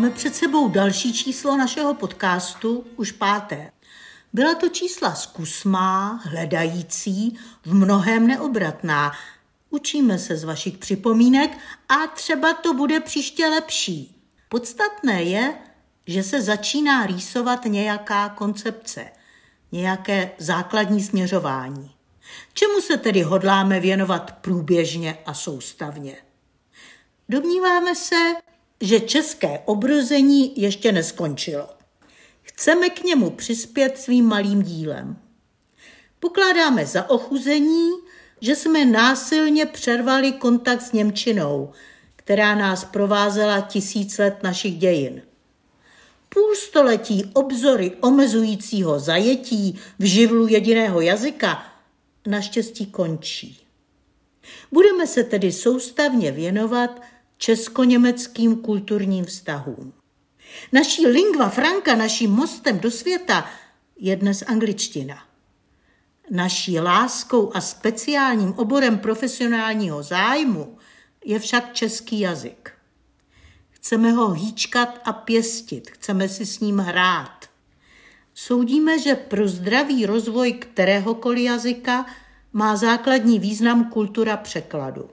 Máme před sebou další číslo našeho podcastu, už páté. Byla to čísla zkusmá, hledající, v mnohem neobratná. Učíme se z vašich připomínek a třeba to bude příště lepší. Podstatné je, že se začíná rýsovat nějaká koncepce, nějaké základní směřování. Čemu se tedy hodláme věnovat průběžně a soustavně? Domníváme se, že české obrození ještě neskončilo. Chceme k němu přispět svým malým dílem. Pokládáme za ochuzení, že jsme násilně přervali kontakt s Němčinou, která nás provázela tisíc let našich dějin. Půl století obzory omezujícího zajetí v živlu jediného jazyka naštěstí končí. Budeme se tedy soustavně věnovat česko-německým kulturním vztahům. Naší lingva franca, naším mostem do světa, je dnes angličtina. Naší láskou a speciálním oborem profesionálního zájmu je však český jazyk. Chceme ho hýčkat a pěstit, chceme si s ním hrát. Soudíme, že pro zdravý rozvoj kteréhokoliv jazyka má základní význam kultura překladu.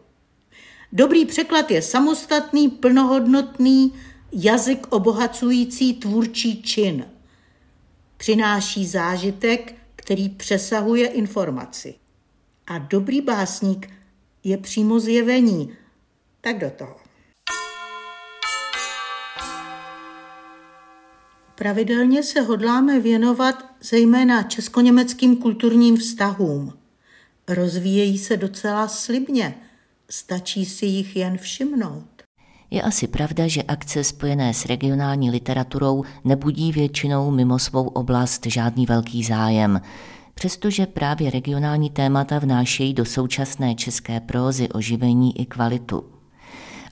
Dobrý překlad je samostatný, plnohodnotný, jazyk obohacující tvůrčí čin. Přináší zážitek, který přesahuje informaci. A dobrý básník je přímo zjevení. Tak do toho. Pravidelně se hodláme věnovat zejména česko-německým kulturním vztahům. Rozvíjejí se docela slibně, stačí si jich jen všimnout. Je asi pravda, že akce spojené s regionální literaturou nebudí většinou mimo svou oblast žádný velký zájem, přestože právě regionální témata vnášejí do současné české prózy oživení i kvalitu.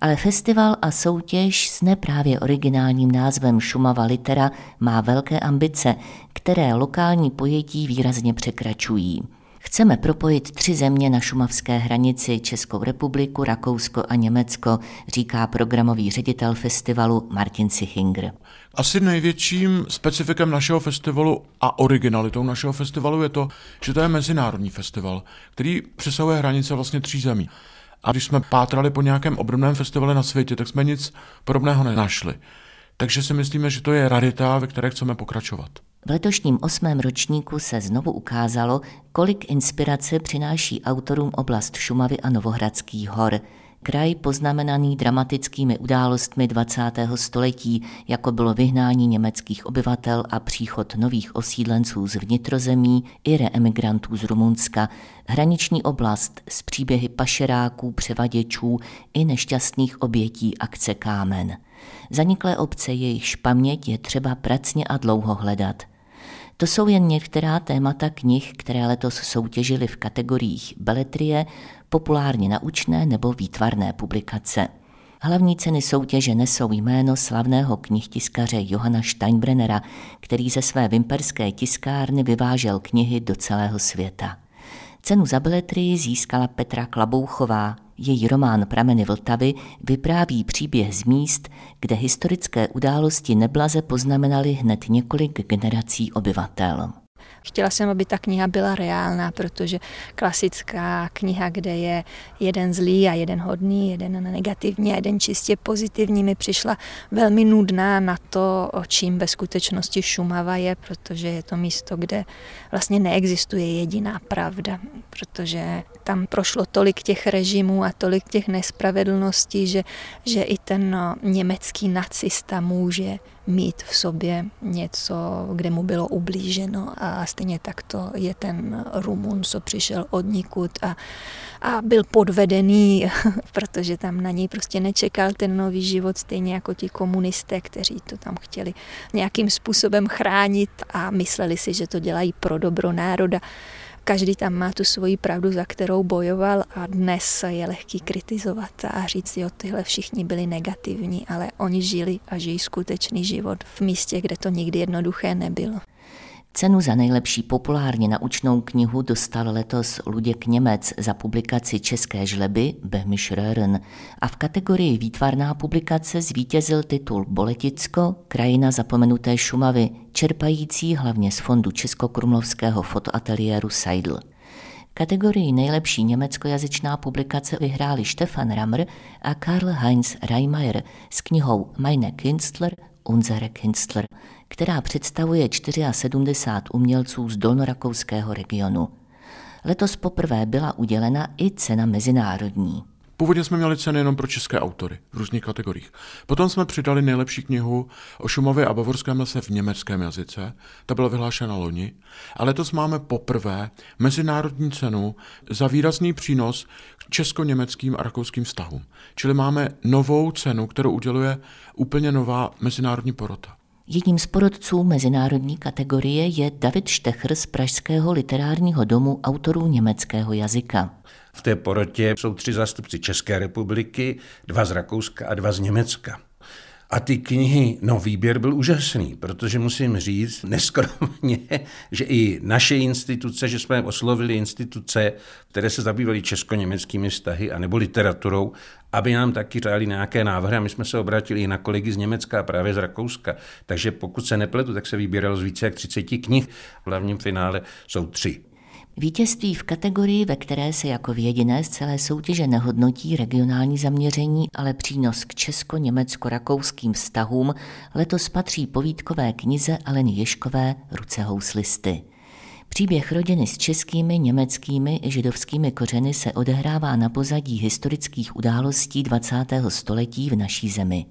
Ale festival a soutěž s neprávě originálním názvem Šumava Litera má velké ambice, které lokální pojetí výrazně překračují. Chceme propojit tři země na šumavské hranici Českou republiku, Rakousko a Německo, říká programový ředitel festivalu Martin Sichinger. Asi největším specifikem našeho festivalu a originalitou našeho festivalu je to, že to je mezinárodní festival, který přesahuje hranice vlastně tří zemí. A když jsme pátrali po nějakém obdobném festivalu na světě, tak jsme nic podobného nenašli. Takže si myslíme, že to je rarita, ve které chceme pokračovat. V letošním osmém ročníku se znovu ukázalo, kolik inspirace přináší autorům oblast Šumavy a Novohradských hor. Kraj poznamenaný dramatickými událostmi 20. století, jako bylo vyhnání německých obyvatel a příchod nových osídlenců z vnitrozemí i reemigrantů z Rumunska, hraniční oblast s příběhy pašeráků, převaděčů i nešťastných obětí akce Kámen. Zaniklé obce, jejichž paměť je třeba pracně a dlouho hledat – to jsou jen některá témata knih, které letos soutěžily v kategoriích beletrie, populárně naučné nebo výtvarné publikace. Hlavní ceny soutěže nesou jméno slavného knihtiskaře Johana Steinbrennera, který ze své vimperské tiskárny vyvážel knihy do celého světa. Cenu za beletrii získala Petra Klabouchová. Její román Prameny Vltavy vypráví příběh z míst, kde historické události neblaze poznamenaly hned několik generací obyvatel. Chtěla jsem, aby ta kniha byla reálná, protože klasická kniha, kde je jeden zlý a jeden hodný, jeden negativní a jeden čistě pozitivní, mi přišla velmi nudná na to, o čím ve skutečnosti Šumava je, protože je to místo, kde vlastně neexistuje jediná pravda, protože tam prošlo tolik těch režimů a tolik těch nespravedlností, že, že i ten no, německý nacista může mít v sobě něco, kde mu bylo ublíženo a stejně tak to je ten Rumun, co přišel od nikud a, a byl podvedený, protože tam na něj prostě nečekal ten nový život, stejně jako ti komunisté, kteří to tam chtěli nějakým způsobem chránit a mysleli si, že to dělají pro dobro národa. Každý tam má tu svoji pravdu, za kterou bojoval a dnes je lehký kritizovat a říct, jo, tyhle všichni byli negativní, ale oni žili a žijí skutečný život v místě, kde to nikdy jednoduché nebylo. Cenu za nejlepší populárně naučnou knihu dostal letos Luděk Němec za publikaci České žleby Behmiš Röhren a v kategorii výtvarná publikace zvítězil titul Boleticko, krajina zapomenuté Šumavy, čerpající hlavně z fondu Českokrumlovského fotoateliéru Seidl. Kategorii nejlepší německojazyčná publikace vyhráli Stefan Rammer a Karl Heinz Reimayer s knihou Meine Künstler, Unsere Künstler, která představuje 74 umělců z dolnorakouského regionu. Letos poprvé byla udělena i cena mezinárodní. Původně jsme měli ceny jenom pro české autory v různých kategoriích. Potom jsme přidali nejlepší knihu o Šumově a Bavorském lese v německém jazyce. Ta byla vyhlášena loni. A letos máme poprvé mezinárodní cenu za výrazný přínos česko-německým a rakouským vztahům. Čili máme novou cenu, kterou uděluje úplně nová mezinárodní porota. Jedním z porodců mezinárodní kategorie je David Štecher z Pražského literárního domu autorů německého jazyka. V té porotě jsou tři zástupci České republiky, dva z Rakouska a dva z Německa. A ty knihy, no výběr byl úžasný, protože musím říct neskromně, že i naše instituce, že jsme oslovili instituce, které se zabývaly česko-německými vztahy a nebo literaturou, aby nám taky řáli nějaké návrhy a my jsme se obrátili i na kolegy z Německa a právě z Rakouska. Takže pokud se nepletu, tak se vybíralo z více jak 30 knih. V hlavním finále jsou tři. Vítězství v kategorii, ve které se jako v jediné z celé soutěže nehodnotí regionální zaměření, ale přínos k česko-německo-rakouským vztahům, letos patří povídkové knize Aleny Ješkové Ruce houslisty. Příběh rodiny s českými, německými i židovskými kořeny se odehrává na pozadí historických událostí 20. století v naší zemi.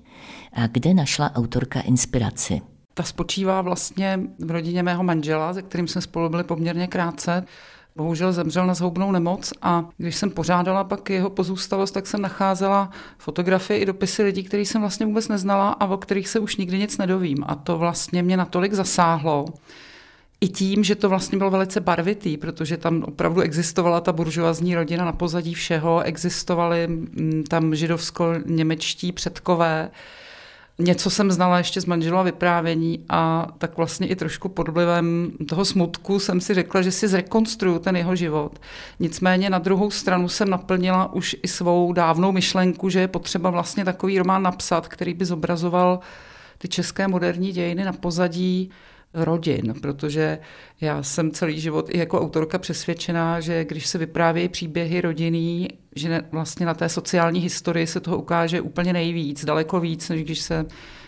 A kde našla autorka inspiraci? Ta spočívá vlastně v rodině mého manžela, se kterým jsme spolu byli poměrně krátce. Bohužel zemřel na zhoubnou nemoc a když jsem pořádala pak jeho pozůstalost, tak jsem nacházela fotografie i dopisy lidí, který jsem vlastně vůbec neznala a o kterých se už nikdy nic nedovím. A to vlastně mě natolik zasáhlo, i tím, že to vlastně bylo velice barvitý, protože tam opravdu existovala ta buržoazní rodina na pozadí všeho, existovaly mm, tam židovsko-němečtí předkové, Něco jsem znala ještě z manžela vyprávění a tak vlastně i trošku pod vlivem toho smutku jsem si řekla, že si zrekonstruju ten jeho život. Nicméně na druhou stranu jsem naplnila už i svou dávnou myšlenku, že je potřeba vlastně takový román napsat, který by zobrazoval ty české moderní dějiny na pozadí rodin, protože já jsem celý život i jako autorka přesvědčená, že když se vyprávějí příběhy rodinný, že vlastně na té sociální historii se toho ukáže úplně nejvíc, daleko víc, než když se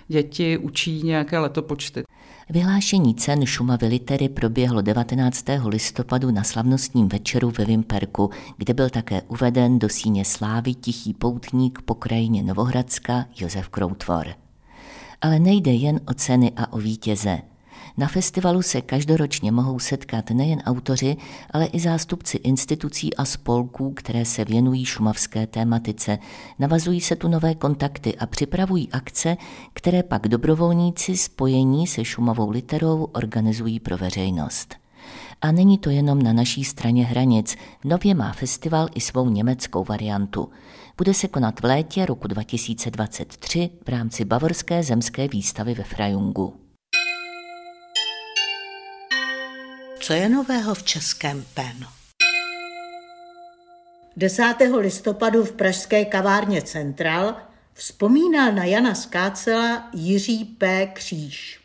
děti učí nějaké letopočty. Vyhlášení cen Šumavy litery proběhlo 19. listopadu na slavnostním večeru ve Vimperku, kde byl také uveden do síně slávy tichý poutník po krajině Novohradska Josef Kroutvor. Ale nejde jen o ceny a o vítěze. Na festivalu se každoročně mohou setkat nejen autoři, ale i zástupci institucí a spolků, které se věnují šumavské tématice. Navazují se tu nové kontakty a připravují akce, které pak dobrovolníci spojení se šumavou literou organizují pro veřejnost. A není to jenom na naší straně hranic. Nově má festival i svou německou variantu. Bude se konat v létě roku 2023 v rámci Bavorské zemské výstavy ve Frajungu. Co je nového v českém PEN? 10. listopadu v pražské kavárně Central vzpomínal na Jana Skácela Jiří P. Kříž.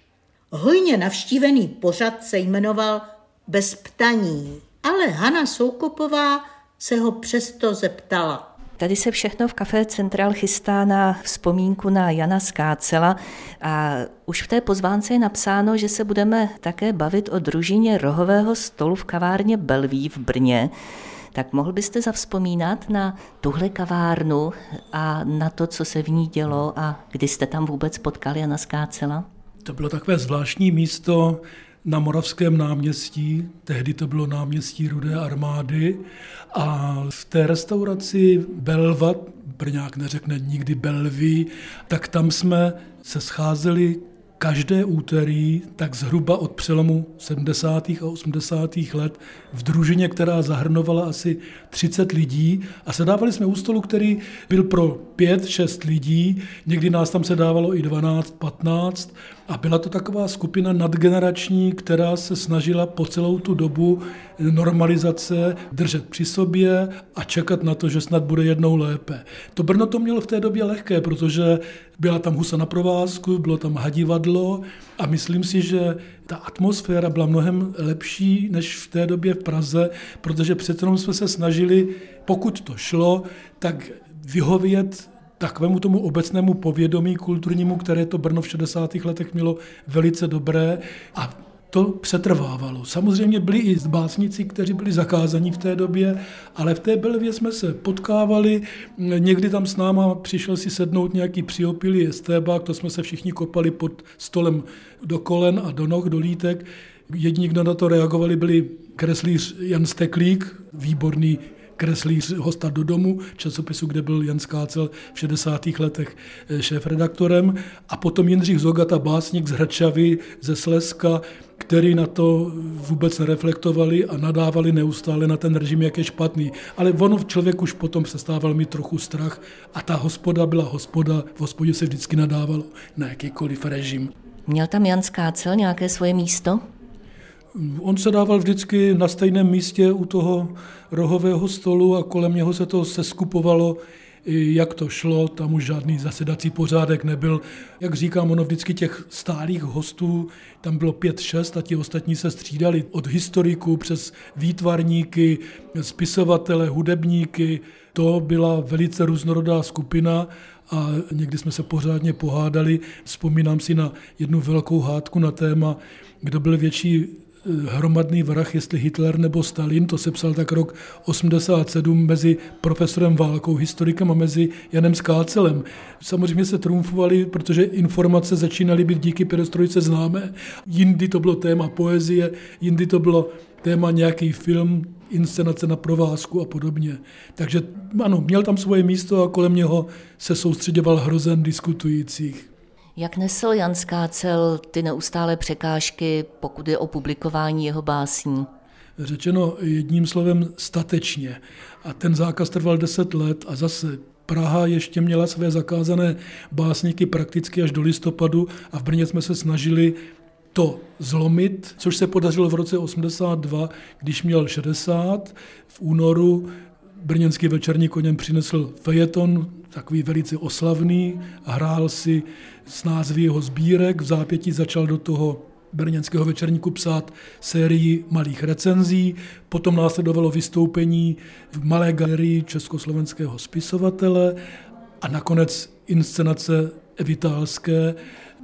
Hojně navštívený pořad se jmenoval Bez ptaní, ale Hana Soukopová se ho přesto zeptala. Tady se všechno v Café Central chystá na vzpomínku na Jana Skácela a už v té pozvánce je napsáno, že se budeme také bavit o družině rohového stolu v kavárně Belví v Brně. Tak mohl byste zavzpomínat na tuhle kavárnu a na to, co se v ní dělo a kdy jste tam vůbec potkali Jana Skácela? To bylo takové zvláštní místo, na Moravském náměstí, tehdy to bylo náměstí Rudé armády a v té restauraci Belva, Brňák neřekne nikdy Belví, tak tam jsme se scházeli každé úterý, tak zhruba od přelomu 70. a 80. let v družině, která zahrnovala asi 30 lidí a sedávali jsme u stolu, který byl pro 5-6 lidí, někdy nás tam se dávalo i 12, 15 a byla to taková skupina nadgenerační, která se snažila po celou tu dobu normalizace držet při sobě a čekat na to, že snad bude jednou lépe. To Brno to mělo v té době lehké, protože byla tam husa na provázku, bylo tam hadivadlo a myslím si, že ta atmosféra byla mnohem lepší než v té době v Praze, protože přece jsme se snažili, pokud to šlo, tak vyhovět takovému tomu obecnému povědomí kulturnímu, které to Brno v 60. letech mělo velice dobré a to přetrvávalo. Samozřejmě byli i básnici, kteří byli zakázaní v té době, ale v té Belvě jsme se potkávali, někdy tam s náma přišel si sednout nějaký přiopilý estébák, to jsme se všichni kopali pod stolem do kolen a do noh, do lítek. Jediní, kdo na to reagovali, byli kreslíř Jan Steklík, výborný kreslíř hosta do domu, časopisu, kde byl Jan Skácel v 60. letech eh, šéf-redaktorem, a potom Jindřich Zogata, básník z Hračavy, ze Slezska, který na to vůbec nereflektovali a nadávali neustále na ten režim, jak je špatný. Ale ono v člověk už potom přestával mít trochu strach a ta hospoda byla hospoda, v hospodě se vždycky nadávalo na jakýkoliv režim. Měl tam Jan Skácel nějaké svoje místo? On se dával vždycky na stejném místě u toho rohového stolu a kolem něho se to seskupovalo, jak to šlo, tam už žádný zasedací pořádek nebyl. Jak říkám, ono vždycky těch stálých hostů, tam bylo pět, šest a ti ostatní se střídali od historiků přes výtvarníky, spisovatele, hudebníky. To byla velice různorodá skupina a někdy jsme se pořádně pohádali. Vzpomínám si na jednu velkou hádku na téma, kdo byl větší hromadný vrah, jestli Hitler nebo Stalin, to se psal tak rok 87 mezi profesorem Válkou, historikem a mezi Janem Skácelem. Samozřejmě se trumfovali, protože informace začínaly být díky perestrojce známé. Jindy to bylo téma poezie, jindy to bylo téma nějaký film, inscenace na provázku a podobně. Takže ano, měl tam svoje místo a kolem něho se soustředěval hrozen diskutujících. Jak nesl Jan Skácel ty neustále překážky, pokud je o publikování jeho básní? Řečeno jedním slovem statečně. A ten zákaz trval deset let a zase Praha ještě měla své zakázané básníky prakticky až do listopadu a v Brně jsme se snažili to zlomit, což se podařilo v roce 82, když měl 60. V únoru brněnský večerní koněm přinesl fejeton, takový velice oslavný, a hrál si s názvy jeho sbírek. V zápětí začal do toho brněnského večerníku psát sérii malých recenzí, potom následovalo vystoupení v malé galerii československého spisovatele a nakonec inscenace evitálské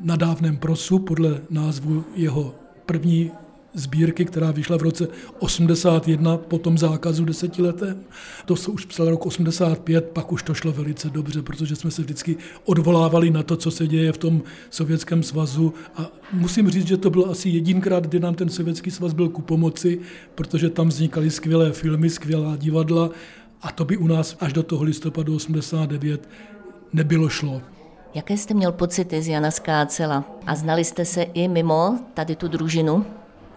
na dávném prosu podle názvu jeho první sbírky, která vyšla v roce 81 po tom zákazu desetiletém. To se už psal rok 85, pak už to šlo velice dobře, protože jsme se vždycky odvolávali na to, co se děje v tom Sovětském svazu a musím říct, že to bylo asi jedinkrát, kdy nám ten Sovětský svaz byl ku pomoci, protože tam vznikaly skvělé filmy, skvělá divadla a to by u nás až do toho listopadu 89 nebylo šlo. Jaké jste měl pocity z Jana Skácela? A znali jste se i mimo tady tu družinu?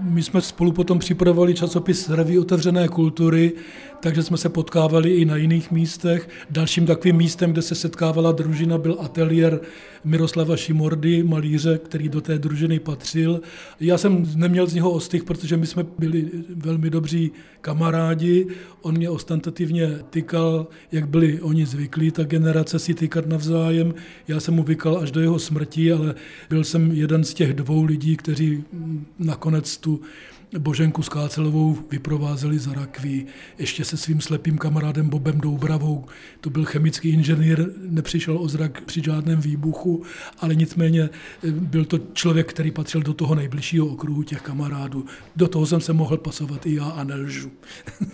My jsme spolu potom připravovali časopis Reví otevřené kultury, takže jsme se potkávali i na jiných místech. Dalším takovým místem, kde se setkávala družina, byl ateliér Miroslava Šimordy, malíře, který do té družiny patřil. Já jsem neměl z něho ostych, protože my jsme byli velmi dobří kamarádi. On mě ostentativně tykal, jak byli oni zvyklí, ta generace si tykat navzájem. Já jsem mu vykal až do jeho smrti, ale byl jsem jeden z těch dvou lidí, kteří nakonec tu Boženku Skácelovou vyprovázeli za rakví, ještě se svým slepým kamarádem Bobem Doubravou. To byl chemický inženýr, nepřišel o zrak při žádném výbuchu, ale nicméně eh, byl to člověk, který patřil do toho nejbližšího okruhu těch kamarádů. Do toho jsem se mohl pasovat i já a nelžu.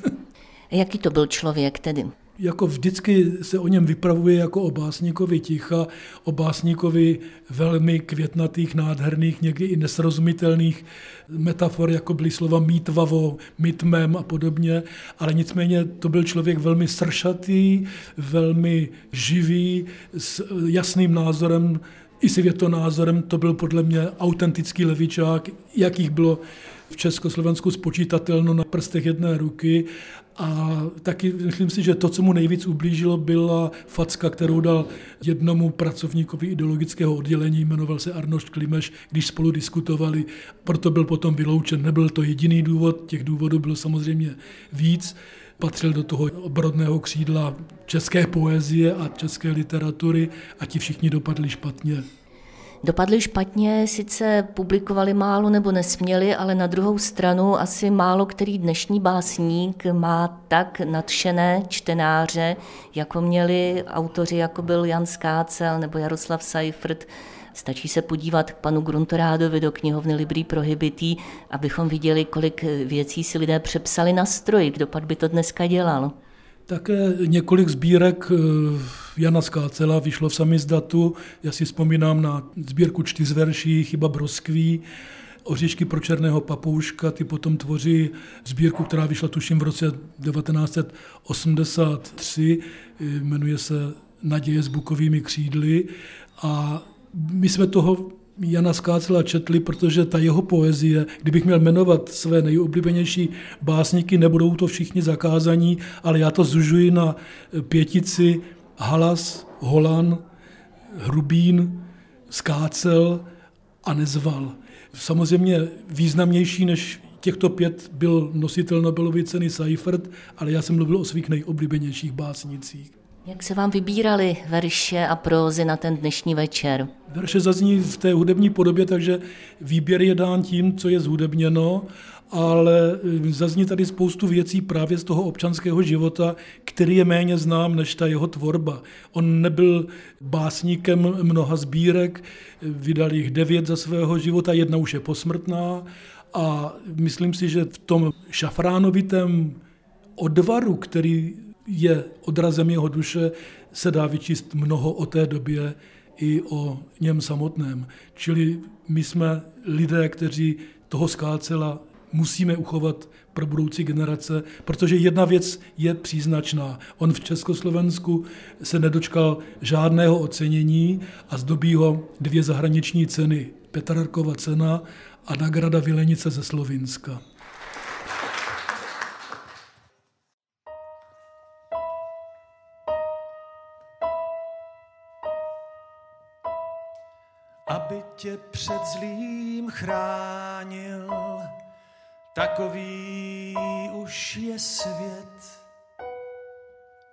Jaký to byl člověk tedy? Jako vždycky se o něm vypravuje jako o básníkovi ticha, o básníkovi velmi květnatých, nádherných, někdy i nesrozumitelných metafor, jako byly slova mítvavo, mytmem a podobně, ale nicméně to byl člověk velmi sršatý, velmi živý, s jasným názorem i světonázorem. To byl podle mě autentický levičák, jakých bylo v Československu spočítatelno na prstech jedné ruky. A taky myslím si, že to, co mu nejvíc ublížilo, byla facka, kterou dal jednomu pracovníkovi ideologického oddělení, jmenoval se Arnošt Klimeš, když spolu diskutovali. Proto byl potom vyloučen. Nebyl to jediný důvod, těch důvodů bylo samozřejmě víc patřil do toho obrodného křídla české poezie a české literatury a ti všichni dopadli špatně. Dopadli špatně, sice publikovali málo nebo nesměli, ale na druhou stranu asi málo který dnešní básník má tak nadšené čtenáře, jako měli autoři, jako byl Jan Skácel nebo Jaroslav Seifert. Stačí se podívat k panu Gruntorádovi do knihovny Librý prohybitý, abychom viděli, kolik věcí si lidé přepsali na stroj. Kdo pak by to dneska dělal? Také několik sbírek eh, Jana Skácela vyšlo v samizdatu. Já si vzpomínám na sbírku čtyřverší Chyba broskví, Oříšky pro černého papouška, ty potom tvoří sbírku, která vyšla tuším v roce 1983, jmenuje se Naděje s bukovými křídly. A my jsme toho Jana Skácela četli, protože ta jeho poezie, kdybych měl jmenovat své nejoblíbenější básníky, nebudou to všichni zakázaní, ale já to zužuji na pětici Halas, Holan, Hrubín, Skácel a Nezval. Samozřejmě významnější než těchto pět byl nositel Nobelovy ceny Seifert, ale já jsem mluvil o svých nejoblíbenějších básnicích. Jak se vám vybírali verše a prózy na ten dnešní večer? Verše zazní v té hudební podobě, takže výběr je dán tím, co je zhudebněno, ale eh, zazní tady spoustu věcí právě z toho občanského života, který je méně znám než ta jeho tvorba. On nebyl básníkem mnoha sbírek, vydal jich devět za svého života, jedna už je posmrtná a myslím si, že v tom šafránovitém odvaru, který je odrazem jeho duše, se dá vyčíst mnoho o té době i o něm samotném. Čili my jsme lidé, kteří toho skácela musíme uchovat pro budoucí generace, protože jedna věc je příznačná. On v Československu se nedočkal žádného ocenění a zdobí ho dvě zahraniční ceny. Petrarkova cena a nagrada Vilenice ze Slovinska. Tě před zlým chránil. Takový už je svět.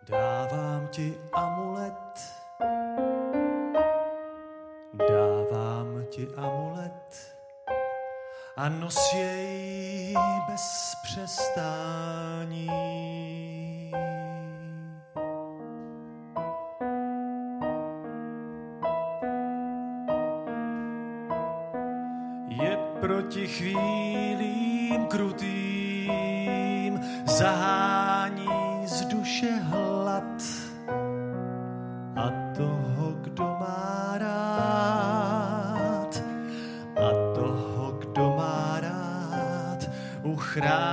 Dávám ti amulet, dávám ti amulet a nos jej bez přestání. Proti chvílím krutým zahání z duše hlad a toho, kdo má rád a toho, kdo má rád uchrání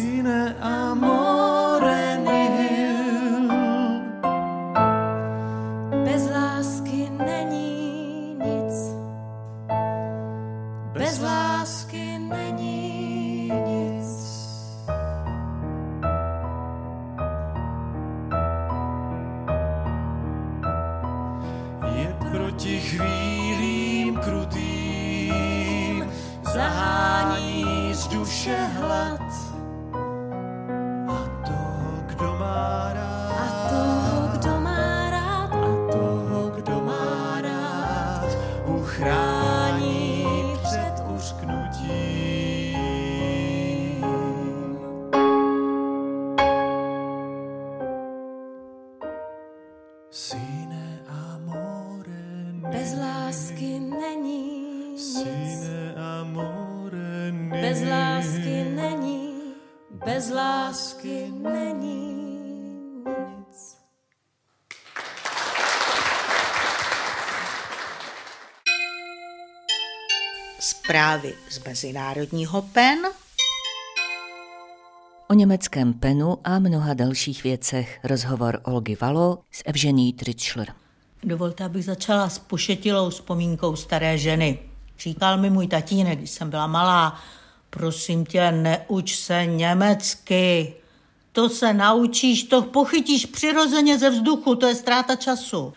Zprávy z Mezinárodního PEN O německém penu a mnoha dalších věcech rozhovor Olgy Valo s Evžení Tritschler. Dovolte, abych začala s pošetilou vzpomínkou staré ženy. Říkal mi můj tatínek, když jsem byla malá, prosím tě, neuč se německy. To se naučíš, to pochytíš přirozeně ze vzduchu, to je ztráta času.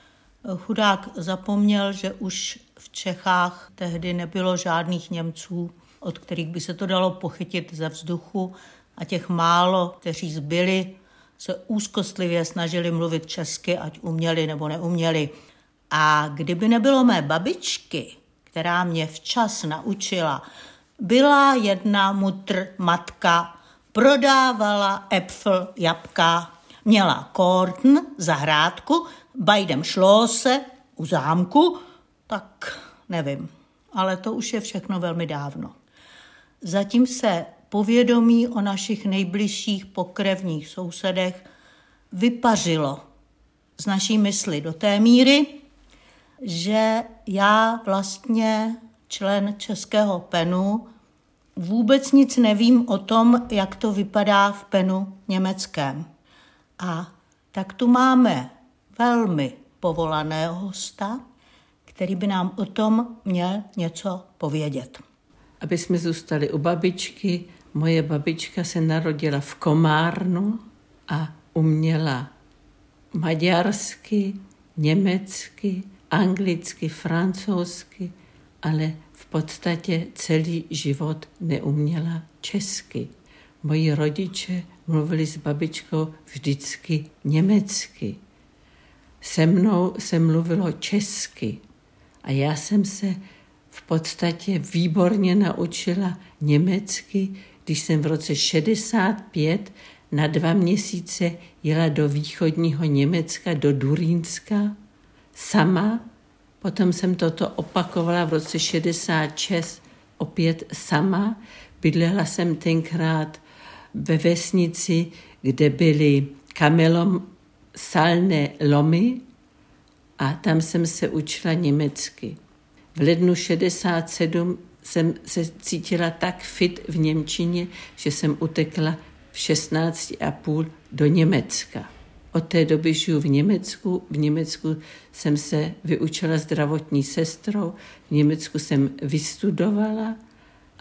Chudák zapomněl, že už v Čechách tehdy nebylo žádných Němců, od kterých by se to dalo pochytit ze vzduchu a těch málo, kteří zbyli, se úzkostlivě snažili mluvit česky, ať uměli nebo neuměli. A kdyby nebylo mé babičky, která mě včas naučila, byla jedna mutr matka, prodávala Äpfel, jabka, měla kortn, zahrádku, bajdem šlose u zámku, tak nevím, ale to už je všechno velmi dávno. Zatím se povědomí o našich nejbližších pokrevních sousedech vypařilo z naší mysli do té míry, že já vlastně člen českého penu vůbec nic nevím o tom, jak to vypadá v penu německém. A tak tu máme velmi povolaného hosta, který by nám o tom měl něco povědět. Aby jsme zůstali u babičky, moje babička se narodila v Komárnu a uměla maďarsky, německy, anglicky, francouzsky, ale v podstatě celý život neuměla česky. Moji rodiče mluvili s babičkou vždycky německy. Se mnou se mluvilo česky a já jsem se v podstatě výborně naučila německy, když jsem v roce 65 na dva měsíce jela do východního Německa, do Durínska, sama. Potom jsem toto opakovala v roce 66 opět sama. Bydlela jsem tenkrát ve vesnici, kde byly kamelom salné lomy a tam jsem se učila německy. V lednu 67 jsem se cítila tak fit v Němčině, že jsem utekla v 16 a půl do Německa. Od té doby žiju v Německu. V Německu jsem se vyučila zdravotní sestrou, v Německu jsem vystudovala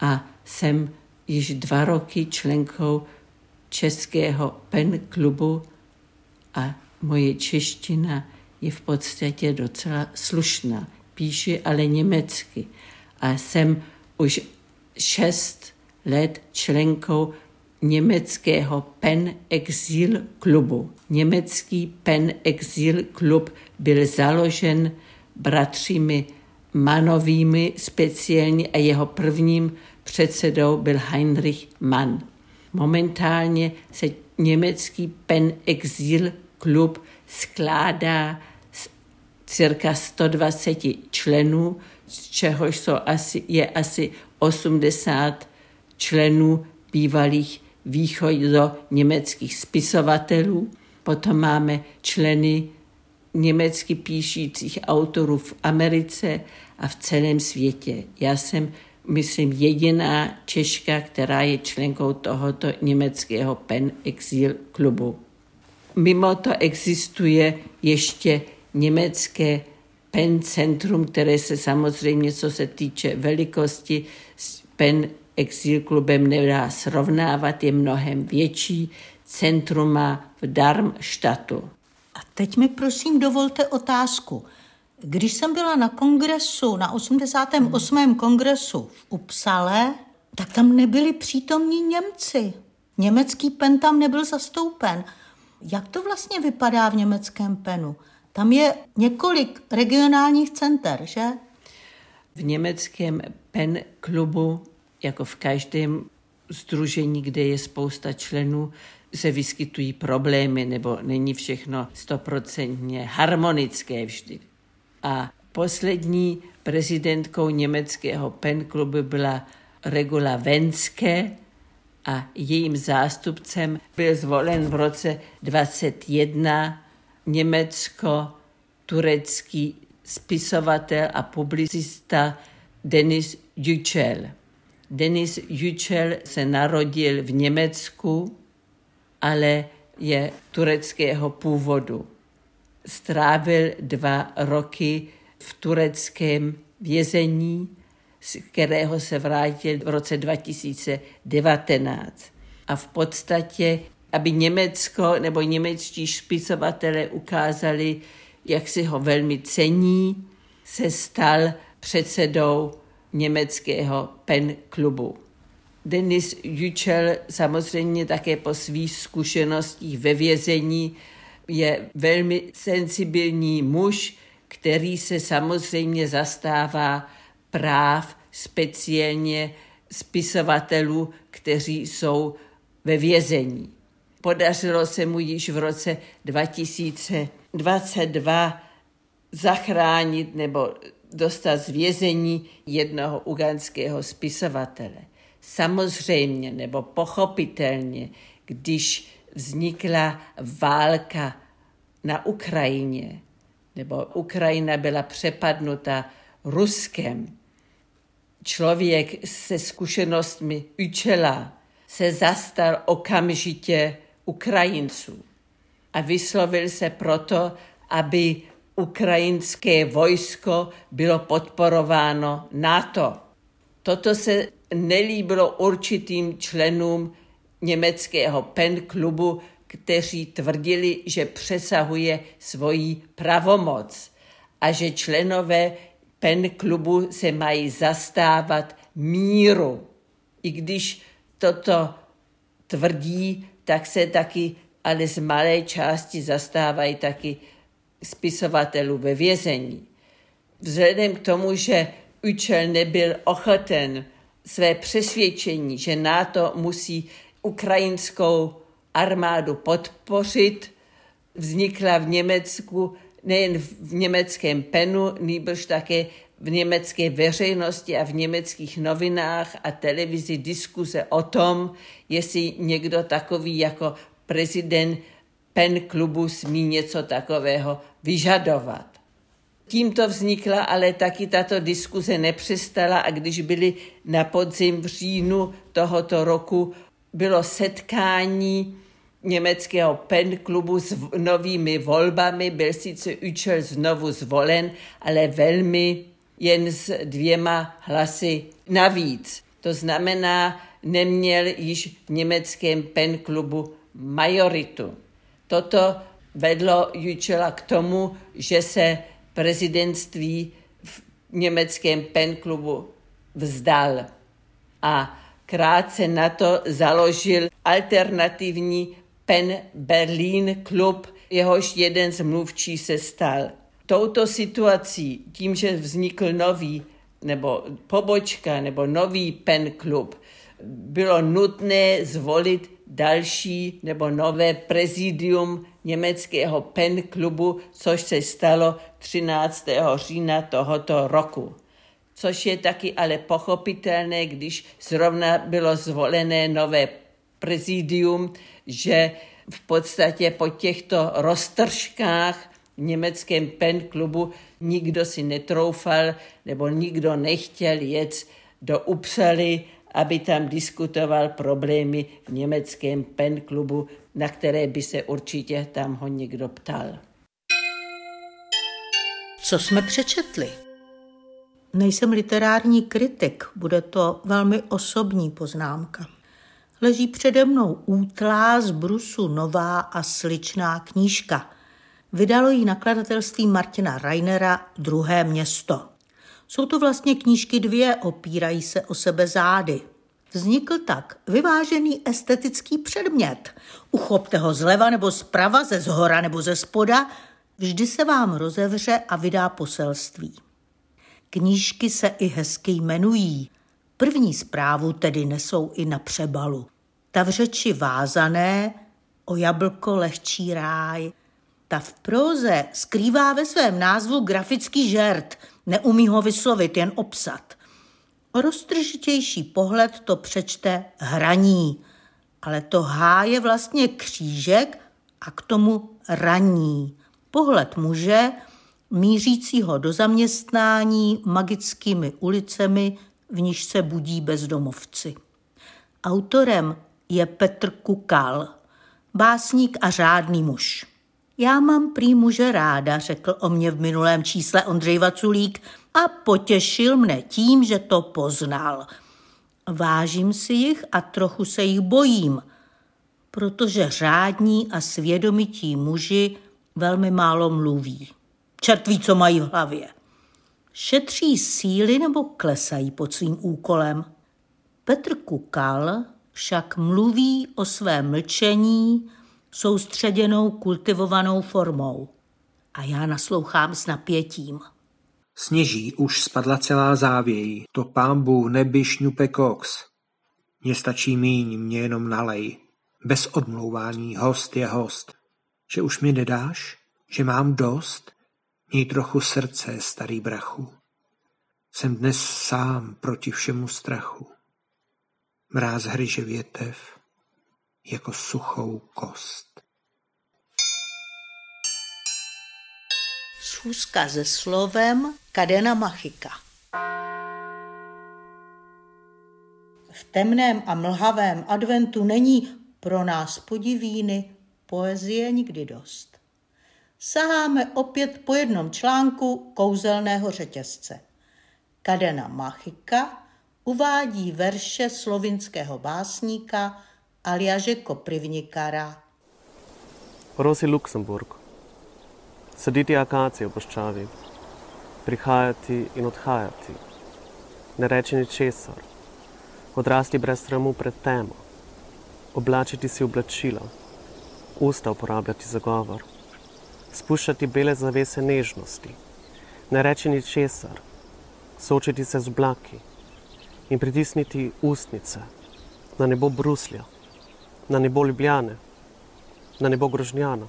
a jsem již dva roky členkou českého pen klubu a moje čeština je v podstatě docela slušná. Píši ale německy a jsem už šest let členkou německého Pen Exil klubu. Německý Pen Exil klub byl založen bratřími Manovými speciálně a jeho prvním předsedou byl Heinrich Mann. Momentálně se německý Pen Exil klub skládá cirka 120 členů, z čehož jsou asi, je asi 80 členů bývalých východo-německých spisovatelů. Potom máme členy německy píšících autorů v Americe a v celém světě. Já jsem, myslím, jediná Češka, která je členkou tohoto německého Pen Exil klubu. Mimo to existuje ještě německé PEN centrum, které se samozřejmě, co se týče velikosti, s PEN exil klubem nedá srovnávat, je mnohem větší. Centrum má v Darmstadtu. A teď mi prosím dovolte otázku. Když jsem byla na kongresu, na 88. kongresu v Upsale, tak tam nebyli přítomní Němci. Německý pen tam nebyl zastoupen. Jak to vlastně vypadá v německém penu? Tam je několik regionálních center, že? V německém pen klubu, jako v každém združení, kde je spousta členů, se vyskytují problémy, nebo není všechno stoprocentně harmonické vždy. A poslední prezidentkou německého penklubu byla Regula Venske a jejím zástupcem byl zvolen v roce 21 německo-turecký spisovatel a publicista Denis Yücel. Denis Yücel se narodil v Německu, ale je tureckého původu. Strávil dva roky v tureckém vězení, z kterého se vrátil v roce 2019. A v podstatě, aby Německo nebo němečtí spisovatelé ukázali, jak si ho velmi cení, se stal předsedou německého pen klubu. Denis Yücel samozřejmě také po svých zkušenostích ve vězení je velmi sensibilní muž, který se samozřejmě zastává práv speciálně spisovatelů, kteří jsou ve vězení. Podařilo se mu již v roce 2022 zachránit nebo dostat z vězení jednoho uganského spisovatele. Samozřejmě nebo pochopitelně, když vznikla válka na Ukrajině, nebo Ukrajina byla přepadnuta Ruskem, člověk se zkušenostmi učela se zastal okamžitě Ukrajinců a vyslovil se proto, aby ukrajinské vojsko bylo podporováno NATO. Toto se nelíbilo určitým členům německého pen klubu, kteří tvrdili, že přesahuje svoji pravomoc a že členové pen klubu se mají zastávat míru. I když toto tvrdí, tak se taky ale z malé části zastávají taky spisovatelů ve vězení. Vzhledem k tomu, že Učel nebyl ochoten své přesvědčení, že NATO musí ukrajinskou armádu podpořit, vznikla v Německu nejen v německém penu, nýbrž také v německé veřejnosti a v německých novinách a televizi diskuze o tom, jestli někdo takový jako prezident pen klubu smí něco takového vyžadovat. Tímto vznikla ale taky tato diskuze nepřestala a když byli na podzim v říjnu tohoto roku, bylo setkání německého pen klubu s novými volbami, byl sice Učel znovu zvolen, ale velmi jen s dvěma hlasy navíc. To znamená, neměl již v německém pen klubu majoritu. Toto vedlo Jučela k tomu, že se prezidentství v německém pen klubu vzdal. A krátce na to založil alternativní Pen Berlin klub, jehož jeden z mluvčí se stal. Touto situací, tím, že vznikl nový nebo pobočka nebo nový pen klub, bylo nutné zvolit další nebo nové prezidium německého pen klubu, což se stalo 13. října tohoto roku. Což je taky ale pochopitelné, když zrovna bylo zvolené nové prezidium, že v podstatě po těchto roztržkách v německém pen klubu nikdo si netroufal nebo nikdo nechtěl jet do Upsaly aby tam diskutoval problémy v německém pen klubu, na které by se určitě tam ho někdo ptal. Co jsme přečetli? Nejsem literární kritik, bude to velmi osobní poznámka. Leží přede mnou útlá z brusu nová a sličná knížka. Vydalo ji nakladatelství Martina Reinera Druhé město. Jsou to vlastně knížky dvě, opírají se o sebe zády. Vznikl tak vyvážený estetický předmět. Uchopte ho zleva nebo zprava, ze zhora nebo ze spoda, vždy se vám rozevře a vydá poselství. Knížky se i hezky jmenují. První zprávu tedy nesou i na přebalu. Ta v řeči vázané o jablko lehčí ráj. Ta v próze skrývá ve svém názvu grafický žert, neumí ho vyslovit, jen obsat. O roztržitější pohled to přečte hraní, ale to H je vlastně křížek a k tomu raní. Pohled muže, mířícího do zaměstnání magickými ulicemi, v níž se budí bezdomovci. Autorem je Petr Kukal, básník a řádný muž. Já mám prý muže ráda, řekl o mě v minulém čísle Ondřej Vaculík a potěšil mne tím, že to poznal. Vážím si jich a trochu se jich bojím, protože řádní a svědomití muži velmi málo mluví. Čert ví, co mají v hlavě. Šetří síly nebo klesají pod svým úkolem. Petr Kukal však mluví o své mlčení soustředěnou kultivovanou formou. A já naslouchám s napětím. Sněží, už spadla celá závěj, to pámbu neby šňupe koks. Mně stačí míň, mě jenom nalej. Bez odmlouvání, host je host. Že už mi nedáš? Že mám dost? Měj trochu srdce, starý brachu. Jsem dnes sám proti všemu strachu. Mráz hryže větev jako suchou kost. Schůzka se slovem Kadena Machika. V temném a mlhavém adventu není pro nás podivíny poezie nikdy dost. Saháme opět po jednom článku kouzelného řetězce. Kadena Machika uvádí verše slovinského básníka Aljaže Koprivnikara. Rosi Luksemburg. Saditi akacije v puščavi, prihajati in odhajati, ne reči ničesar, odrasti brez sramu pred temo, oblačiti si oblačila, usta uporabljati za govor, spuščati bele zavese nežnosti, ne reči ničesar, soočiti se z oblaki in pritisniti ustnice na nebo Bruslja, na nebo Ljubljane, na nebo Grožnjana,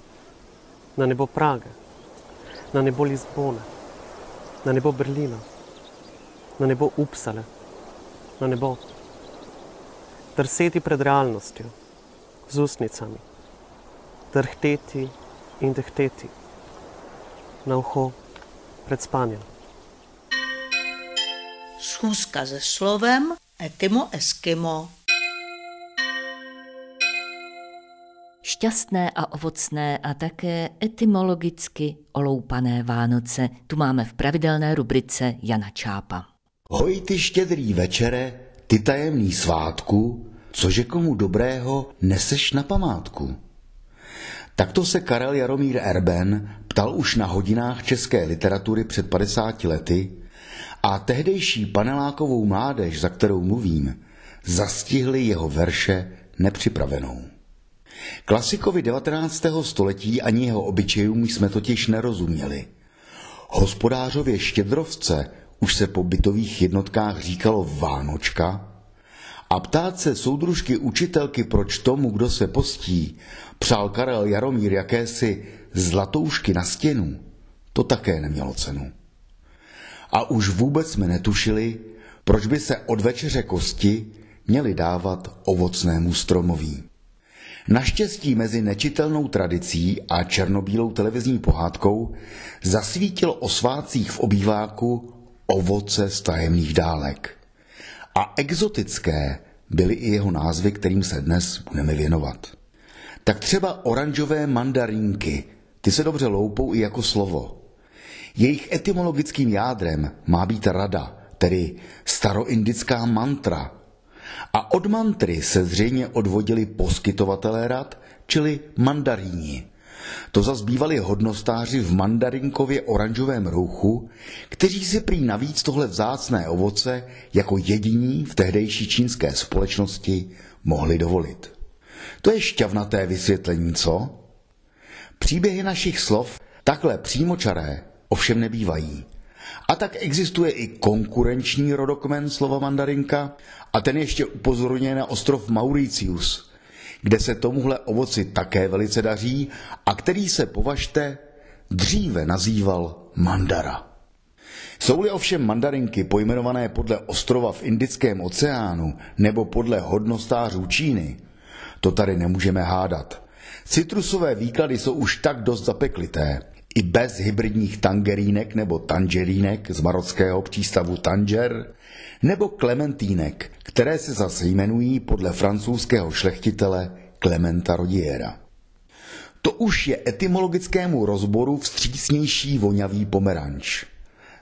na nebo Prage, na nebo Lizbone, na nebo Berlina, na nebo Upsale, na nebo. Drseti pred realnostjo, z ustnicami, drhteti in dehteti, na uho pred spanjem. Schůzka se slovem Etimo Eskimo. Šťastné a ovocné a také etymologicky oloupané Vánoce tu máme v pravidelné rubrice Jana Čápa. Hoj ty štědrý večere, ty tajemný svátku, cože komu dobrého neseš na památku. Takto se Karel Jaromír Erben ptal už na hodinách české literatury před 50 lety a tehdejší panelákovou mládež, za kterou mluvím, zastihli jeho verše nepřipravenou. Klasikovi 19. století ani jeho obyčejům jsme totiž nerozuměli. Hospodářově štědrovce už se po bytových jednotkách říkalo Vánočka a ptát se soudružky učitelky, proč tomu, kdo se postí, přál Karel Jaromír jakési zlatoušky na stěnu, to také nemělo cenu. A už vůbec jsme netušili, proč by se od večeře kosti měli dávat ovocnému stromoví. Naštěstí mezi nečitelnou tradicí a černobílou televizní pohádkou zasvítil o svácích v obýváku ovoce z tajemných dálek. A exotické byly i jeho názvy, kterým se dnes budeme věnovat. Tak třeba oranžové mandarínky, ty se dobře loupou i jako slovo. Jejich etymologickým jádrem má být rada, tedy staroindická mantra. A od mantry se zřejmě odvodili poskytovatelé rad, čili mandaríni. To zazbývali hodnostáři v mandarinkově oranžovém rouchu, kteří si prý navíc tohle vzácné ovoce jako jediní v tehdejší čínské společnosti mohli dovolit. To je šťavnaté vysvětlení, co? Příběhy našich slov takhle přímočaré ovšem nebývají. A tak existuje i konkurenční rodokmen slova mandarinka a ten ještě upozorňuje na ostrov Mauritius, kde se tomuhle ovoci také velice daří a který se považte dříve nazýval mandara. Jsou-li ovšem mandarinky pojmenované podle ostrova v Indickém oceánu nebo podle hodnostářů Číny, to tady nemůžeme hádat. Citrusové výklady jsou už tak dost zapeklité. I bez hybridních tangerínek nebo tangerínek z marockého přístavu Tanger nebo klementínek, které se zase jmenují podle francouzského šlechtitele Clementa Rodiera. To už je etymologickému rozboru vstřícnější vonavý pomeranč.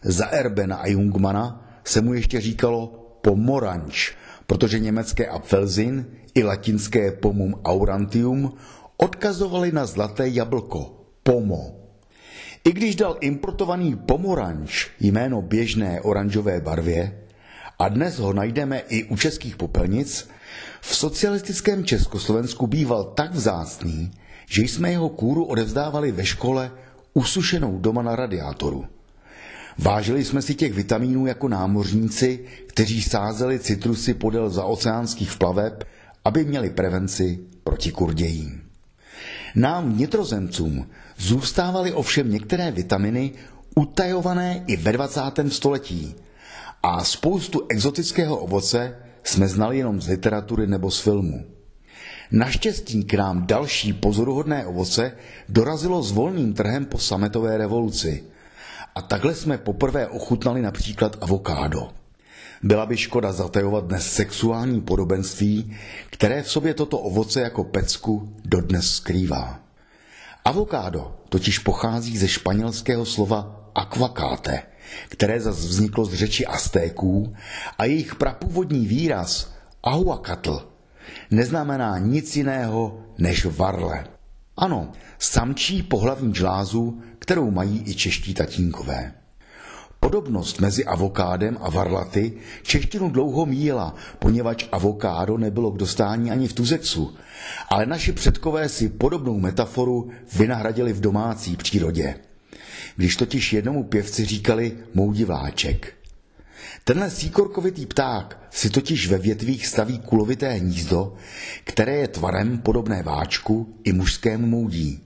Za Erbena a Jungmana se mu ještě říkalo pomoranč, protože německé Apfelsin i latinské pomum aurantium odkazovali na zlaté jablko, pomo. I když dal importovaný pomoranč jméno běžné oranžové barvě, a dnes ho najdeme i u českých popelnic, v socialistickém Československu býval tak vzácný, že jsme jeho kůru odevzdávali ve škole usušenou doma na radiátoru. Vážili jsme si těch vitamínů jako námořníci, kteří sázeli citrusy podél zaoceánských plaveb, aby měli prevenci proti kurdějím. Nám vnitrozemcům zůstávaly ovšem některé vitaminy utajované i ve 20. století a spoustu exotického ovoce jsme znali jenom z literatury nebo z filmu. Naštěstí k nám další pozoruhodné ovoce dorazilo s volným trhem po sametové revoluci. A takhle jsme poprvé ochutnali například avokádo. Byla by škoda zatajovat dnes sexuální podobenství, které v sobě toto ovoce jako pecku dodnes skrývá. Avokádo totiž pochází ze španělského slova aquacate, které zase vzniklo z řeči Aztéků a jejich prapůvodní výraz ahuacatl neznamená nic jiného než varle. Ano, samčí pohlavní žlázu, kterou mají i čeští tatínkové. Podobnost mezi avokádem a varlaty češtinu dlouho míjela, poněvadž avokádo nebylo k dostání ani v Tuzexu, ale naši předkové si podobnou metaforu vynahradili v domácí přírodě. Když totiž jednomu pěvci říkali moudiváček. Tenhle síkorkovitý pták si totiž ve větvích staví kulovité hnízdo, které je tvarem podobné váčku i mužskému moudí.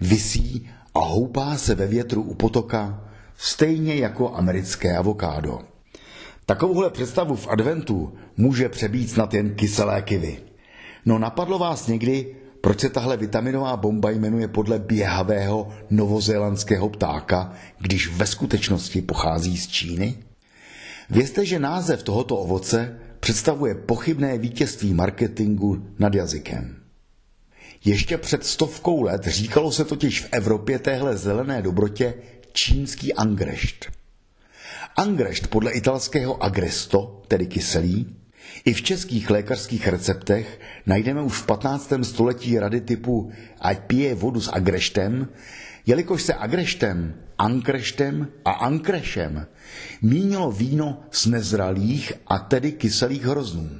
Visí a houpá se ve větru u potoka, stejně jako americké avokádo. Takovouhle představu v adventu může přebít snad jen kyselé kivy. No napadlo vás někdy, proč se tahle vitaminová bomba jmenuje podle běhavého novozélandského ptáka, když ve skutečnosti pochází z Číny? Vězte, že název tohoto ovoce představuje pochybné vítězství marketingu nad jazykem. Ještě před stovkou let říkalo se totiž v Evropě téhle zelené dobrotě čínský angrešt. Angrešt podle italského agresto, tedy kyselý, i v českých lékařských receptech najdeme už v 15. století rady typu ať pije vodu s agreštem, jelikož se agreštem, ankreštem a ankrešem mínilo víno z nezralých a tedy kyselých hroznů.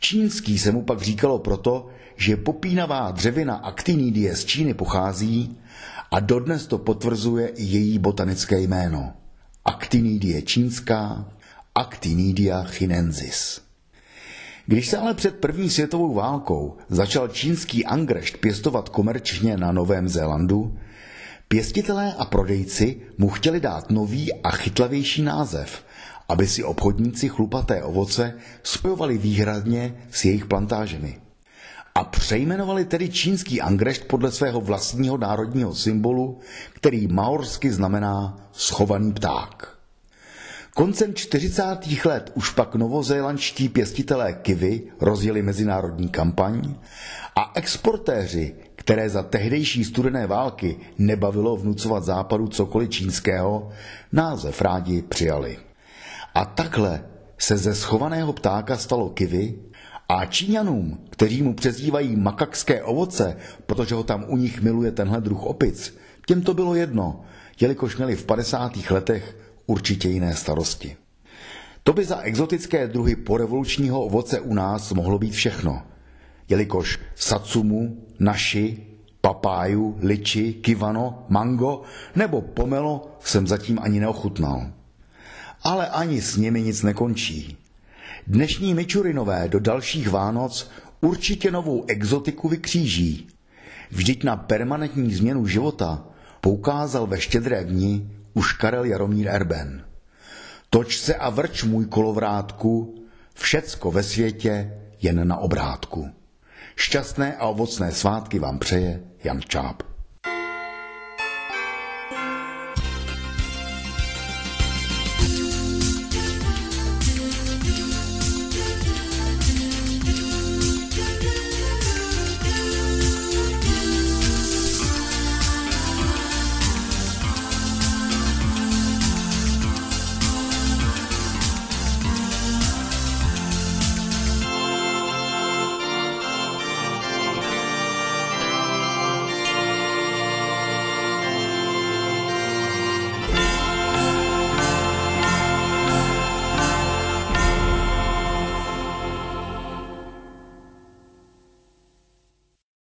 Čínský se mu pak říkalo proto, že popínavá dřevina actinidie z Číny pochází a dodnes to potvrzuje i její botanické jméno. Actinidie čínská, Actinidia chinensis. Když se ale před první světovou válkou začal čínský angrešt pěstovat komerčně na Novém Zélandu, pěstitelé a prodejci mu chtěli dát nový a chytlavější název, aby si obchodníci chlupaté ovoce spojovali výhradně s jejich plantážemi. A přejmenovali tedy čínský angrešt podle svého vlastního národního symbolu, který maorsky znamená schovaný pták. Koncem 40. let už pak novozélandští pěstitelé kivy rozjeli mezinárodní kampaň a exportéři, které za tehdejší studené války nebavilo vnucovat západu cokoliv čínského, název rádi přijali. A takhle se ze schovaného ptáka stalo kivy a Číňanům, kteří mu přezdívají makakské ovoce, protože ho tam u nich miluje tenhle druh opic, těm to bylo jedno, jelikož měli v 50. letech určitě jiné starosti. To by za exotické druhy porevolučního ovoce u nás mohlo být všechno, jelikož satsumu, naši, papáju, liči, kivano, mango nebo pomelo jsem zatím ani neochutnal. Ale ani s nimi nic nekončí. Dnešní mičurinové do dalších Vánoc určitě novou exotiku vykříží. Vždyť na permanentní změnu života poukázal ve štědré dni už Karel Jaromír Erben. Toč se a vrč můj kolovrátku, všecko ve světě jen na obrátku. Šťastné a ovocné svátky vám přeje Jan Čáp.